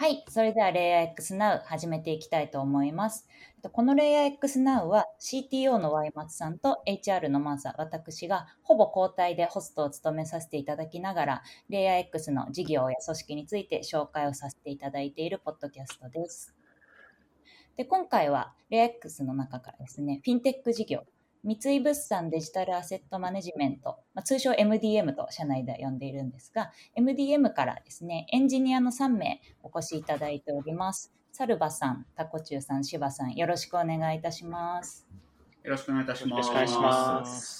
はい。それでは LayerX Now 始めていきたいと思います。この LayerX Now は CTO の Y 松さんと HR のマーサ、私がほぼ交代でホストを務めさせていただきながら LayerX の事業や組織について紹介をさせていただいているポッドキャストです。で今回は LayerX の中からですね、フィンテック事業、三井物産デジタルアセットマネジメント、まあ、通称 MDM と社内では呼んでいるんですが、MDM からですね、エンジニアの3名お越しいただいております。サルバさん、タコチュウさん、シバさん、よろしくお願いいたします。よろしくお願いいたします。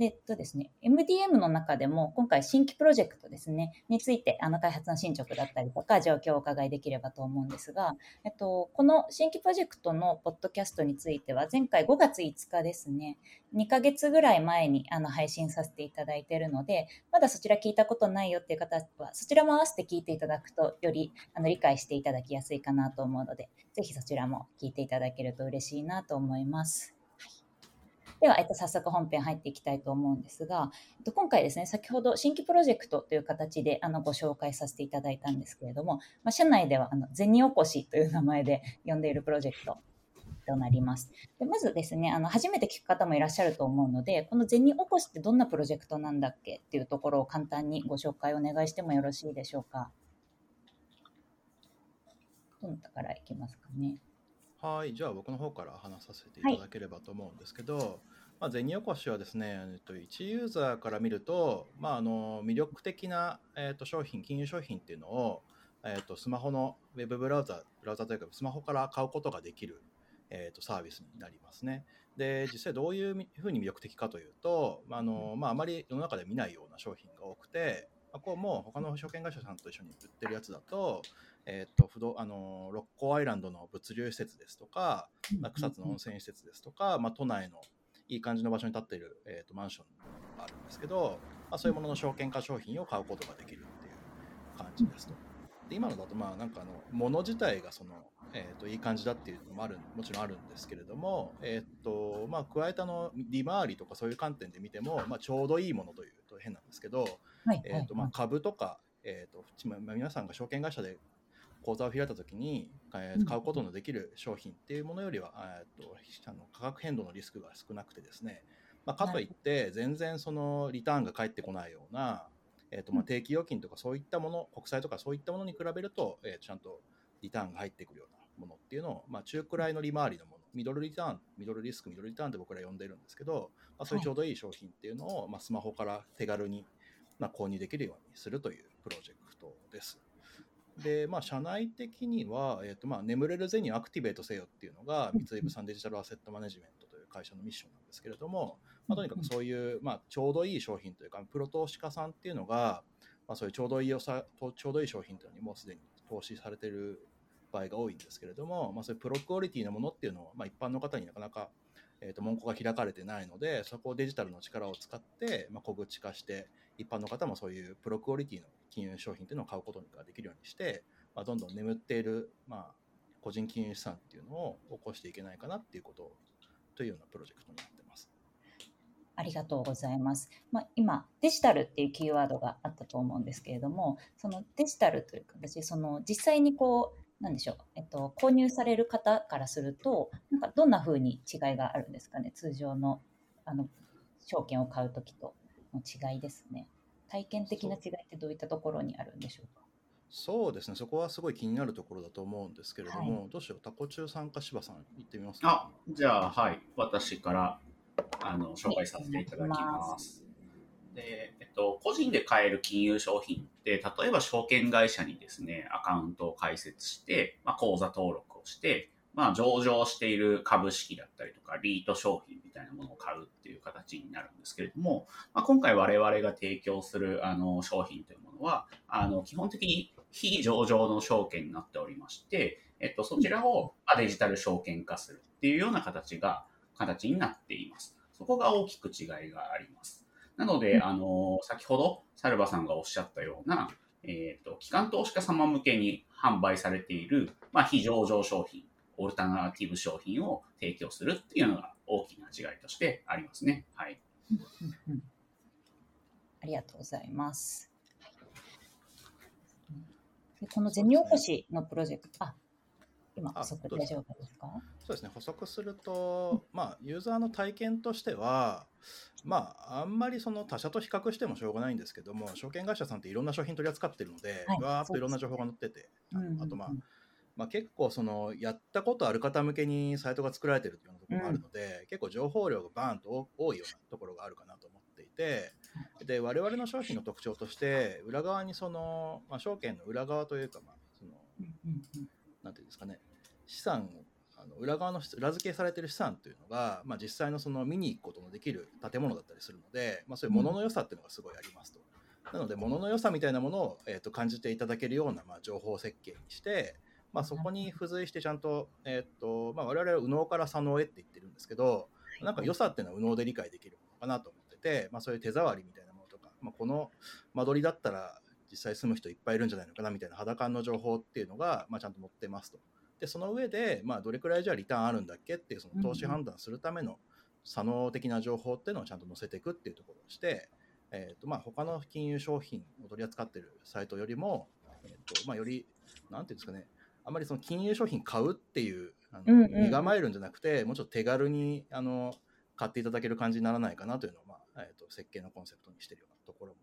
で、えっとですね、MDM の中でも今回新規プロジェクトですね、についてあの開発の進捗だったりとか状況をお伺いできればと思うんですが、えっと、この新規プロジェクトのポッドキャストについては前回5月5日ですね、2ヶ月ぐらい前にあの配信させていただいているので、まだそちら聞いたことないよっていう方は、そちらも合わせて聞いていただくと、よりあの理解していただきやすいかなと思うので、ぜひそちらも聞いていただけると嬉しいなと思います。では、えっと、早速本編入っていきたいと思うんですが、えっと、今回ですね、先ほど新規プロジェクトという形であのご紹介させていただいたんですけれども、まあ、社内ではあの銭おこしという名前で 呼んでいるプロジェクトとなります。でまずですね、あの初めて聞く方もいらっしゃると思うので、この銭おこしってどんなプロジェクトなんだっけっていうところを簡単にご紹介お願いしてもよろしいでしょうか。どなたからいきますかね。はい、じゃあ僕の方から話させていただければと思うんですけど、まあ、銭おこしはですね、えっと、一ユーザーから見ると、まあ、あの魅力的な、えっと、商品、金融商品っていうのを、えっと、スマホのウェブブラウザ、ブラウザというかスマホから買うことができる、えっと、サービスになりますね。で、実際どういうふうに魅力的かというと、まああのまあ、あまり世の中で見ないような商品が多くて、まあ、こうも他の証券会社さんと一緒に売ってるやつだと、えー、と不動あの六甲アイランドの物流施設ですとか、まあ、草津の温泉施設ですとか、まあ、都内のいい感じの場所に建っている、えー、とマンションがあるんですけど、まあ、そういうものの証券化商品を買うことができるっていう感じですと。で今のだとまあなんかあの物自体がその、えー、といい感じだっていうのもあるもちろんあるんですけれども、えーとまあ、加えたの利回りとかそういう観点で見ても、まあ、ちょうどいいものというと変なんですけど、はい、えーとまあ、株とか、えーとまあ、皆さんが証券会社で口座を開いたときに、えー買うことのできる商品っていうものよりは、えー、とあの価格変動のリスクが少なくてですね、まあ、かとい。って全然そのリターンが返ってこないような、えーとまあ、定期預金とかそういったもの国債とかそういったものに比べると、えー、ちゃんとリターンが入ってくるようなものっていうのを、まあ、中くらいの利回りのものミドルリターンミドルリスクミドルリターンって僕ら呼んでるんですけど、まあ、そうい。うちょうどいい商品っていうのを、まあ、スマホから手軽に、まあ、購入できるようにするというプロジェクトです。で、まあ、社内的には、えーとまあ、眠れる銭をアクティベートせよっていうのが、三井物産デジタルアセットマネジメントという会社のミッションなんですけれども、まあ、とにかくそういう、まあ、ちょうどいい商品というか、プロ投資家さんっていうのが、まあ、そういうちょうどいいよさちょうどいい商品というのにもうすでに投資されている場合が多いんですけれども、まあ、そういうプロクオリティのものっていうのを、まあ、一般の方になかなか、えー、と門戸が開かれてないので、そこをデジタルの力を使って、まあ、小口化して、一般の方もそういうプロクオリティの金融商品っていうのを買うことができるようにして、まあ、どんどん眠っている、まあ、個人金融資産っていうのを起こしていけないかなっていうことというようなプロジェクトになってます。ありがとうございます。まあ、今、デジタルっていうキーワードがあったと思うんですけれども、そのデジタルというか、私、その実際にこう、なんでしょう、えっと、購入される方からすると、なんかどんな風に違いがあるんですかね、通常のあの証券を買うときとの違いですね。体験的な違いってどういったところにあるんでしょうか？そうですね、そこはすごい気になるところだと思うんですけれども、はどうしよう、タコ中さんか柴さん、言ってみますか？あ、じゃあ、はい。私から、あの、紹介させていただきます。で、えっと、個人で買える金融商品って、例えば証券会社にですね、アカウントを開設して、まあ、口座登録をして、まあ、上場している株式だったりとか、リート商品みたいなものを買うっていう形になるんですけれども、まあ、今回我々が提供するあの商品というものは、あの基本的に非上場の証券になっておりまして、えっと、そちらをデジタル証券化するっていうような形が、形になっています。そこが大きく違いがあります。なので、あの、先ほど、サルバさんがおっしゃったような、えっ、と、機関投資家様向けに販売されている、まあ、非上場商品、オルタナティブ商品を提供するっていうのが大きな違いとしてありますね。はい。ありがとうございます。でこの銭起こしのプロジェクト、あ今、あ補足大丈夫ですか？そうですね。補足すると、まあ、ユーザーの体験としては、まあ、あんまりその他社と比較してもしょうがないんですけども証券会社さんっていろんな商品取り扱ってるので、はい。わーっといろんな情報が載ってて、うんうんうん。あとまあ、まあ、結構そのやったことある方向けにサイトが作られてるようなところもあるので、結構情報量がバーンと多いようなところがあるかなと思っていてで我々の商品の特徴として裏側にその、まあ、証券の裏側というか、まあ、そのうんうんうん。なんていうんですかね資産をあの裏側の裏付けされてる資産というのが、まあ、実際のその見に行くことのできる建物だったりするので、まあ、そういうものの良さっていうのがすごいありますと。なので物の良さみたいなものを、えー、と感じていただけるような、まあ、情報設計にして、まあ、そこに付随してちゃんと,、えーとまあ、我々は右脳から左脳へって言ってるんですけどなんか良さっていうのは右脳で理解できるのかなと思ってて、まあ、そういう手触りみたいなものとか、まあ、この間取りだったら実際住む人いっぱいいるんじゃないのかなみたいな肌感の情報っていうのが、まあ、ちゃんと載ってますと。でその上で、まあ、どれくらいじゃあリターンあるんだっけっていうその投資判断するための左脳的な情報っていうのをちゃんと載せていくっていうところをして、えーとまあ、他の金融商品を取り扱ってるサイトよりも、えーとまあ、よりなんていうんですかねあまりその金融商品買うっていうあの、身構えるんじゃなくてもうちょっと手軽にあの買っていただける感じにならないかなというのを、まあえー、と設計のコンセプトにしているようなところも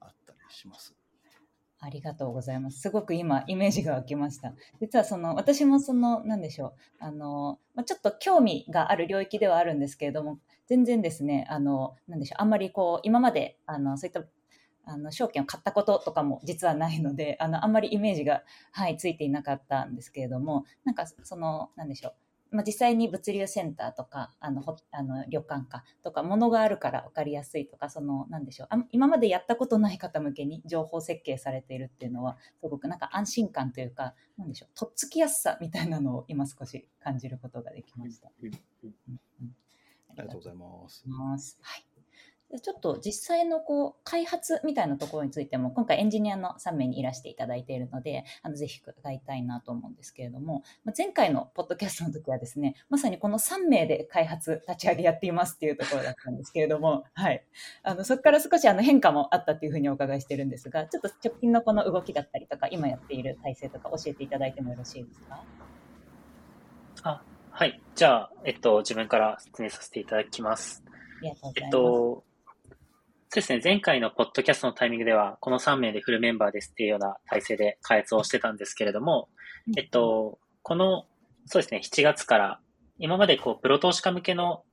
あったりします。ありがとうございます。すごく今、イメージが湧きました。実はその、私もその、なんでしょう、あの、ま、ちょっと興味がある領域ではあるんですけれども、全然ですね、あの、なんでしょう、あんまりこう、今まで、あの、そういった、あの証券を買ったこととかも実はないのであのあんまりイメージが、はい、ついていなかったんですけれどもなんかそのなんでしょうまあ、実際に物流センターとかあのほあの旅館かとか物があるから分かりやすいとかそのなんでしょうあ今までやったことない方向けに情報設計されているっていうのはすごくなんか安心感というかなんでしょうとっつきやすさみたいなのを今少し感じることができました。うんうんうんうんありがとうござい。ます。はい。でちょっと実際のこう開発みたいなところについても今回エンジニアの3名にいらしていただいているのであのぜひ伺いたいなと思うんですけれどもまあ前回のポッドキャストの時はですねまさにこの3名で開発立ち上げやっていますっていうところだったんですけれども、はい、あのそこから少しあの変化もあったっていうふうにお伺いしてるんですがちょっと直近のこの動きだったりとか今やっている体制とか教えていただいてもよろしいですか？あ、はい。じゃあ、えっと、自分から説明させていただきます。ありがとうございます。えっと、そうですね、前回のポッドキャストのタイミングでは、この3名でフルメンバーですっていうような体制で開発をしてたんですけれども、えっと、この、そうですね、7月から、今までこう、プロ投資家向けの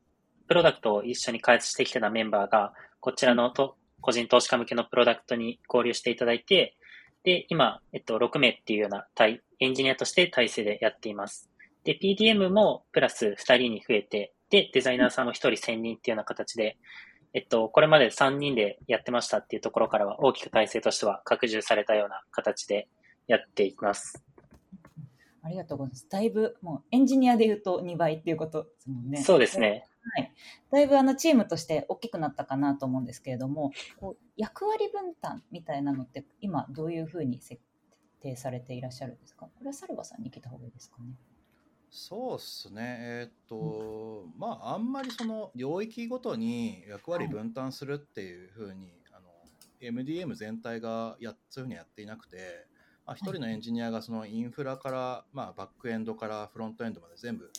プロダクトを一緒に開発してきてたメンバーが、こちらのと個人投資家向けのプロダクトに合流していただいて、で、今、えっと、6名っていうような体エンジニアとして体制でやっています。で、PDM もプラス2人に増えて、で、デザイナーさんも1人1000人っていうような形で、えっと、これまで3人でやってましたっていうところからは大きく体制としては拡充されたような形でやっていきます。ありがとうございます。だいぶもうエンジニアで言うと2倍っていうことですもんね。そうですね。はい、だいぶあのチームとして大きくなったかなと思うんですけれども、こう役割分担みたいなのって今どういうふうに設定されていらっしゃるんですか？これはサルバさんに聞いた方がいいですかね。そうっすね、えーっと、まあ、あんまりその領域ごとに役割分担するっていうふうに、あの MDM 全体がやそういうふうにやっていなくて、まあ、一人のエンジニアがそのインフラから、まあ、バックエンドからフロントエンドまで全部、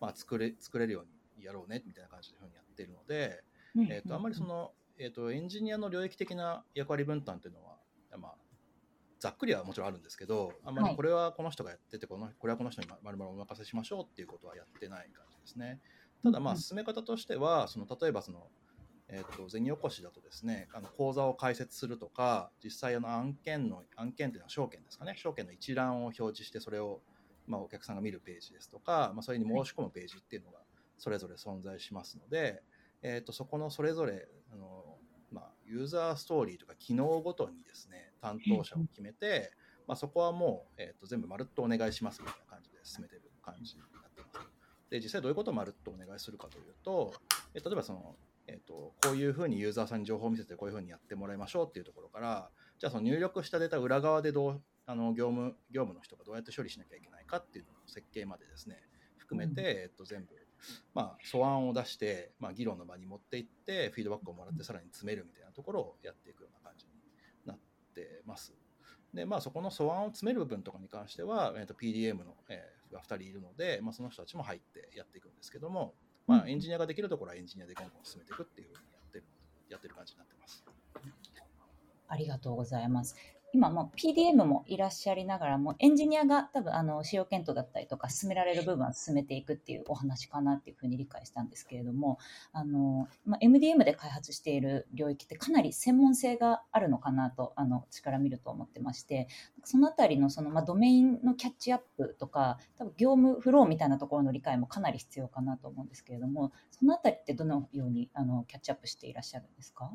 まあ、作れ作れるようにやろうねみたいな感じでふうにやっているので、えーっとあんまりその、えーっとエンジニアの領域的な役割分担っていうのは、まあ、ざっくりはもちろんあるんですけど、あんまはい。りこれはこの人がやってて、このこれはこの人にまるまるお任せしましょうっていうことはやってない感じですね。ただ、まあ、うん進め方としては、その例えばその、えー、と銭起こしだとですね、あの口座を開設するとか、実際あの案件の、案件っていうのは証券ですかね、証券の一覧を表示して、それを、まあ、お客さんが見るページですとか、まあ、それに申し込むページっていうのがそれぞれ存在しますので、えー、とそこのそれぞれあの、まあ、ユーザーストーリーとか機能ごとにですね担当者を決めて、まあ、そこはもう、えー、と全部まるっとお願いしますみたいな感じで進めてる感じになってます。で実際どういうことをまるっとお願いするかというと、えー例えばその、えー、とこういうふうにユーザーさんに情報を見せてこういうふうにやってもらいましょうっていうところからじゃあその入力したデータ裏側でどうあの業務業務の人がどうやって処理しなきゃいけないかっていうのの設計までですね含めて、うんえっと、全部、まあ、素案を出して、まあ、議論の場に持っていってフィードバックをもらってさらに詰めるみたいなところをやっていくような感じになってます。で、まあ、そこの素案を詰める部分とかに関しては、えー、と PDM の、えー、が2人いるので、まあ、その人たちも入ってやっていくんですけども、まあ、エンジニアができるところはエンジニアでガンガン進めていくっていうふうにやってるやってる感じになってます。ありがとうございます。今も PDM もいらっしゃりながらもエンジニアが多分あの使用検討だったりとか進められる部分は進めていくっていうお話かなっていうふうに理解したんですけれどもあの、まあ、MDM で開発している領域ってかなり専門性があるのかなとあの私から見ると思ってましてそのあたりのその、まあ、ドメインのキャッチアップとか多分業務フローみたいなところの理解もかなり必要かなと思うんですけれどもそのあたりってどのようにあのキャッチアップしていらっしゃるんですか？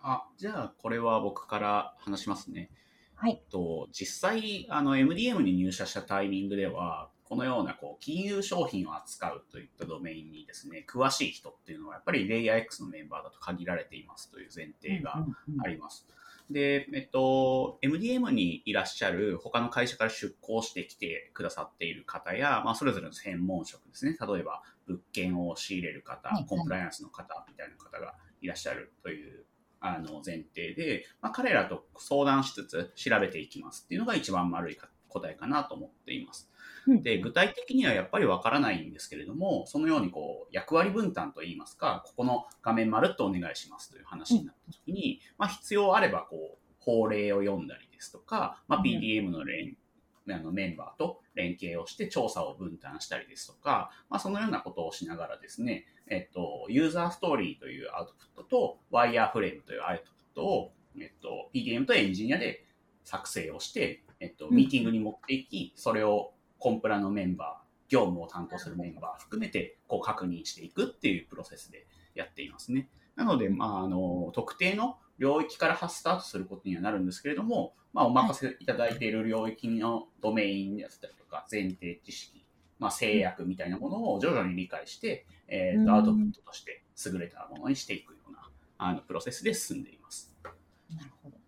あじゃあこれは僕から話しますね。はい、と実際あの MDM に入社したタイミングではこのようなこう金融商品を扱うといったドメインにですね詳しい人っていうのはやっぱりレイヤー X のメンバーだと限られていますという前提があります。で、えっと、MDM にいらっしゃる他の会社から出向してきてくださっている方や、まあ、それぞれの専門職ですね。例えば、物件を仕入れる方、コンプライアンスの方みたいな方がいらっしゃるというあの前提で、まあ、彼らと相談しつつ調べていきますっていうのが一番丸い答えかなと思っています。で、具体的にはやっぱりわからないんですけれども、そのようにこう、役割分担といいますか、ここの画面まるっとお願いしますという話になった時に、まあ、必要あればこう、法令を読んだりですとか、まあ、PDM の連あのメンバーと連携をして調査を分担したりですとか、まあ、そのようなことをしながらですね、えっと、ユーザーストーリーというアウトプットと、ワイヤーフレームというアウトプットを、えっと、PDM とエンジニアで作成をして、えっと、ミーティングに持っていき、それをコンプラのメンバー、業務を担当するメンバー含めて、こう確認していくっていうプロセスでやっていますね。なので、まあ、あの、特定の領域からスタートすることにはなるんですけれども、まあ、お任せいただいている領域のドメインだったりとか、前提知識、まあ、制約みたいなものを徐々に理解して、えーと、アウトプットとして優れたものにしていくようなあのプロセスで進んでいます。なるほど。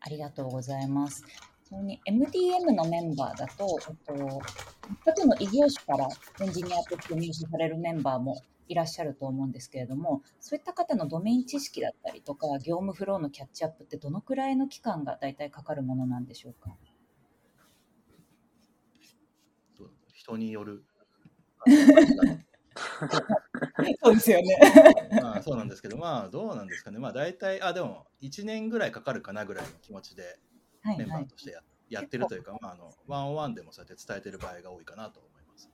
ありがとうございます。MDM のメンバーだと、えっと、の異業種からエンジニアとして入社されるメンバーもいらっしゃると思うんですけれども、そういった方のドメイン知識だったりとか、業務フローのキャッチアップってどのくらいの期間が大体かかるものなんでしょうか？人による。そうですよね。まあそうなんですけど、まあどうなんですかね。まあ大体、あ、でも1年ぐらいかかるかなぐらいの気持ちでメンバーとしてや,、やってるというか、まああの、ワンオンワンでもそうやって伝えてる場合が多いかなと思います。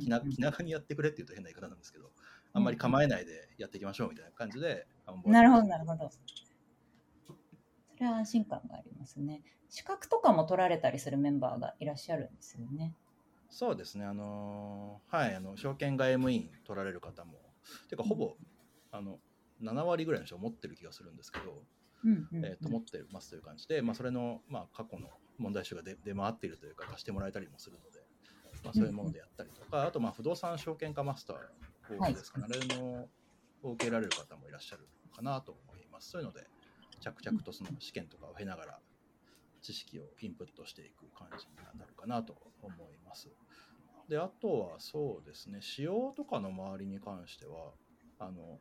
気長にやってくれっていうと変な言い方なんですけど、あんまり構えないでやっていきましょうみたいな感じで、なるほど、なるほど。それは安心感がありますね。資格とかも取られたりするメンバーがいらっしゃるんですよね。そうですね、あのはい、あの証券外務員取られる方も、てか、ほぼ、あの7割ぐらいの人は持ってる気がするんですけど、えー、と持ってますという感じで、まあ、それの、まあ、過去の問題集が出出回っているというか、貸してもらえたりもするので、まあ、そういうものでやったりとか、あと、まあ、不動産証券化マスターですかね、はい、あれのを受けられる方もいらっしゃるかなと思います。そういうので、着々とその試験とかを経ながら、知識をインプットしていく感じになるかなと思います。で、あとはそうですね、仕様とかの周りに関しては、あの、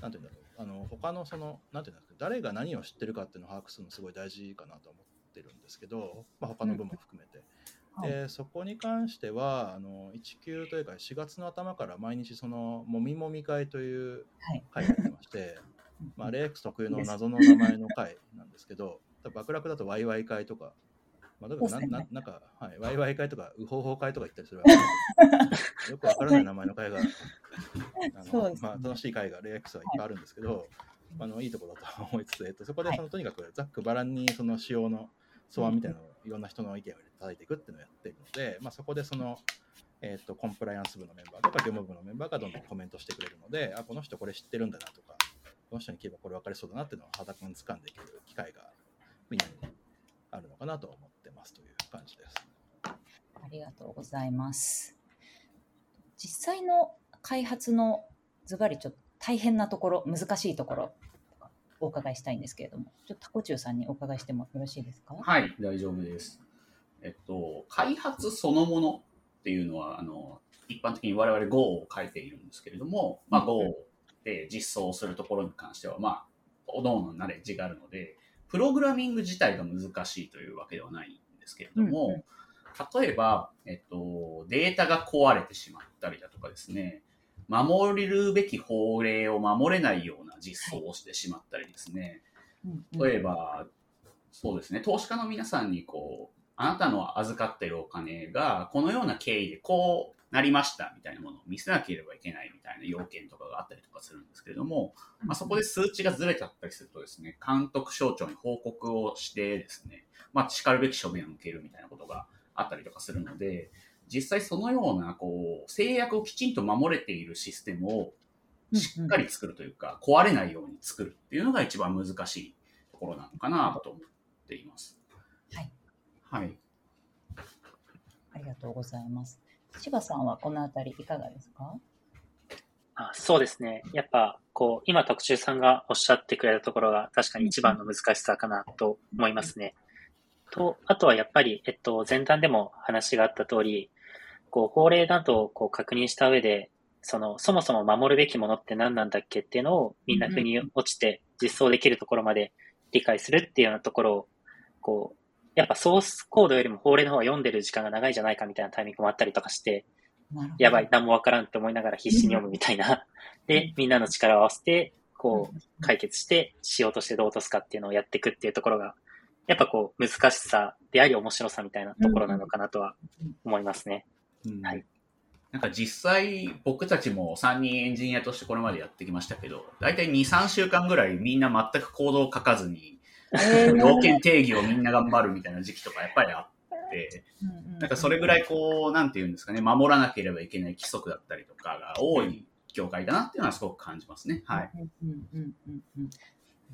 なんていうんだろう、あの、他のその、なんていうんですか、誰が何を知ってるかっていうのを把握するのすごい大事かなと思ってるんですけど、まあ、他の部も含めて。でそこに関してはあの1級というか4月の頭から毎日そのもみもみ会という会がありまして、は い、まあ、レイ X 特有の謎の名前の会なんですけど爆落だとワイワイ会とか、まあ、だからなななんか、はい、ワイワイ会とかウホホ会とか言ったりするわけ よくわからない名前の会が。あの、まあ、楽しい会がレイ X はいっぱいあるんですけど、あのいいとこだと思いつつ、えっと、そこでその、とにかくざっくばらんにその仕様の素案みたいなのをいろんな人の意見を叩いていくっていうのをやっているので、まあ、そこでその、えーと、コンプライアンス部のメンバーとか業務部のメンバーがどんどんコメントしてくれるので、あこの人これ知ってるんだなとか、この人に聞けばこれ分かりそうだなっていうのを裸に掴んでいける機会がなと思ってますという感じです。ありがとうございます。実際の開発のズバリちょっと大変なところ、難しいところお伺いしたいんですけれども、ちょっとタコチュウさんにお伺いしてもよろしいですか？はい、大丈夫です。えっと、開発そのものっていうのは、あの、一般的に我々 Go を書いているんですけれども、まあ、Go で実装するところに関しては、まあ、おのおのナレッジがあるので、プログラミング自体が難しいというわけではないんですけれども、うんうん。例えば、えっと、データが壊れてしまったりだとかですね、守るべき法令を守れないような実装をしてしまったりですね、うんうん。例えば、そうですね、投資家の皆さんにこう、あなたの預かっているお金がこのような経緯でこうなりましたみたいなものを見せなければいけないみたいな要件とかがあったりとかするんですけれども、まあ、そこで数値がずれちゃったりするとですね、監督省庁に報告をしてですね、まあ、叱るべき書面を受けるみたいなことがあったりとかするので、実際そのような、こう、制約をきちんと守れているシステムをしっかり作るというか、壊れないように作るっていうのが一番難しいところなのかなと思っています。はい。はい。ありがとうございます。柴さんはこのあたりいかがですか？あそうですね。やっぱ、こう、今特注さんがおっしゃってくれたところが確かに一番の難しさかなと思いますね。と、あとはやっぱり、えっと、前段でも話があった通り、こう、法令などをこう確認した上で、その、そもそも守るべきものって何なんだっけっていうのをみんな腑に落ちて実装できるところまで理解するっていうようなところを、こう、やっぱソースコードよりも法令の方が読んでる時間が長いんじゃないかみたいなタイミングもあったりとかして、やばい、何もわからんって思いながら必死に読むみたいな。で、みんなの力を合わせて、こう、解決して、しようとしてどう落とすかっていうのをやっていくっていうところが、やっぱこう、難しさであり面白さみたいなところなのかなとは思いますね。うんはいなんか実際僕たちも3人エンジニアとしてこれまでやってきましたけど、大体2、3週間ぐらいみんな全くコードを書かずに、えー要件定義をみんな頑張るみたいな時期とかやっぱりあって、なんかそれぐらいこう、なんていうんですかね、守らなければいけない規則だったりとかが多い業界だなっていうのはすごく感じますね。はい。うんうんうんうんうん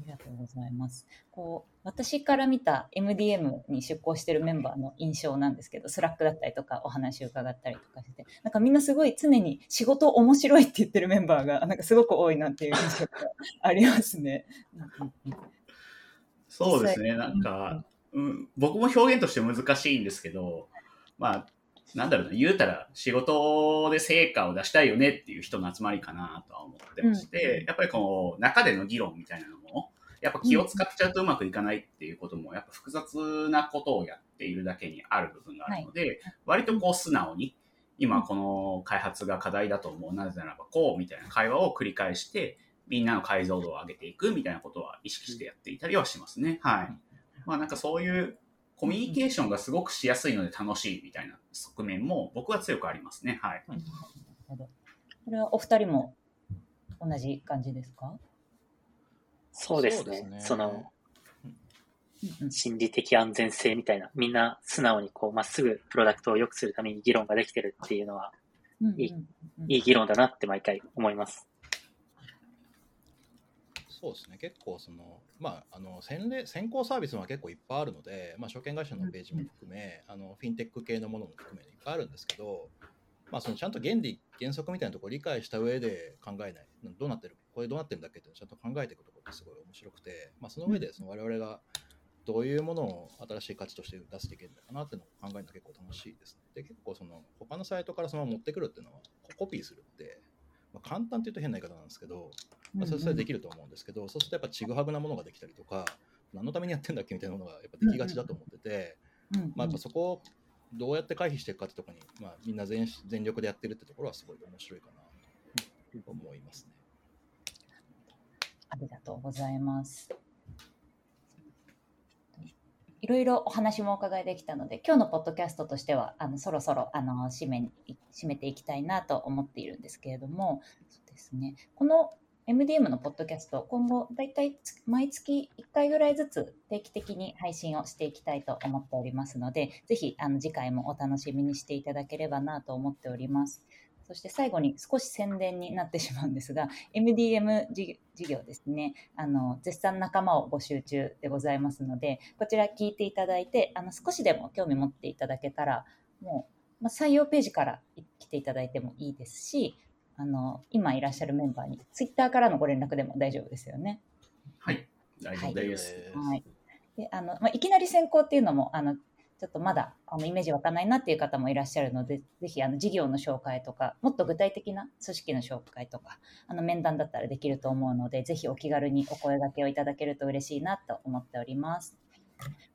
ありがとうございます。こう私から見た MDM に出向しているメンバーの印象なんですけど、 Slack だったりとかお話を伺ったりとかして、なんかみんなすごい常に仕事面白いって言ってるメンバーがなんかすごく多いなっていう印象がありますね。そうですね、なんか、うん、僕も表現として難しいんですけど、まあ、なんだろうな、言うたら仕事で成果を出したいよねっていう人の集まりかなとは思ってまして、うんやっぱりこう、中での議論みたいなのも、やっぱ気を使っちゃうとうまくいかないっていうことも、やっぱ複雑なことをやっているだけにある部分があるので、割とこう素直に、今この開発が課題だと思う、なぜならばこうみたいな会話を繰り返して、みんなの解像度を上げていくみたいなことは意識してやっていたりはしますね。はい。まあなんかそういうコミュニケーションがすごくしやすいので楽しいみたいな側面も僕は強くありますね。はい。なるほど。これはお二人も同じ感じですか？そうですね。そねその、心理的安全性みたいな、みんな素直にこう、まっすぐプロダクトを良くするために議論ができてるっていうのは、いい議論だなって毎回思います。そうですね、結構その、まあ、あの先例先行サービスは結構いっぱいあるので、まあ、証券会社のページも含め、あのフィンテック系のものも含めいっぱいあるんですけど、まあ、そのちゃんと原理、原則みたいなところを理解した上で考えない、どうなってる、これどうなってるんだっけってちゃんと考えていくところってすごい面白くて、まあ、その上でその我々がどういうものを新しい価値として出していけるのかなっていうのを考えるのが結構楽しいです、ね。で、結構その他のサイトからそのまま持ってくるっていうのは、コピーするって、まあ、簡単って言うと変な言い方なんですけど、まあ、それそれできると思うんですけど、そうするとやっぱちぐはぐなものができたりとか、何のためにやってんだっけみたいなものがやっぱできがちだと思ってて、うんうんまあ、やっぱそこをどうやって回避していくかってところに、まあ、みんな全全力でやってるってところはすごい面白いかなと思いますね。ありがとうございます。いろいろお話もお伺いできたので、今日のポッドキャストとしては、あのそろそろあの締めに締めていきたいなと思っているんですけれども、そうですね、この MDM のポッドキャスト、今後、だいたい毎月1回ぐらいずつ定期的に配信をしていきたいと思っておりますので、ぜひあの次回もお楽しみにしていただければなと思っております。そして最後に少し宣伝になってしまうんですが、MDM 事業ですね、あの絶賛仲間を募集中でございますので、こちら聞いていただいて、あの少しでも興味持っていただけたら、もう、まあ、採用ページから来ていただいてもいいですし、あの今いらっしゃるメンバーに、ツイッターからのご連絡でも大丈夫ですよね。はい。大丈夫です。はいであのまあ、いきなり選考っていうのもあのちょっとまだあのイメージ湧かないなっていう方もいらっしゃるので、ぜひあの事業の紹介とか、もっと具体的な組織の紹介とか、あの面談だったらできると思うので、ぜひお気軽にお声掛けをいただけると嬉しいなと思っております。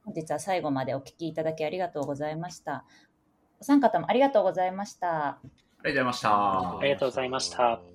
本日は最後までお聞きいただきありがとうございました。お三方もありがとうございました。ありがとうございました。ありがとうございました。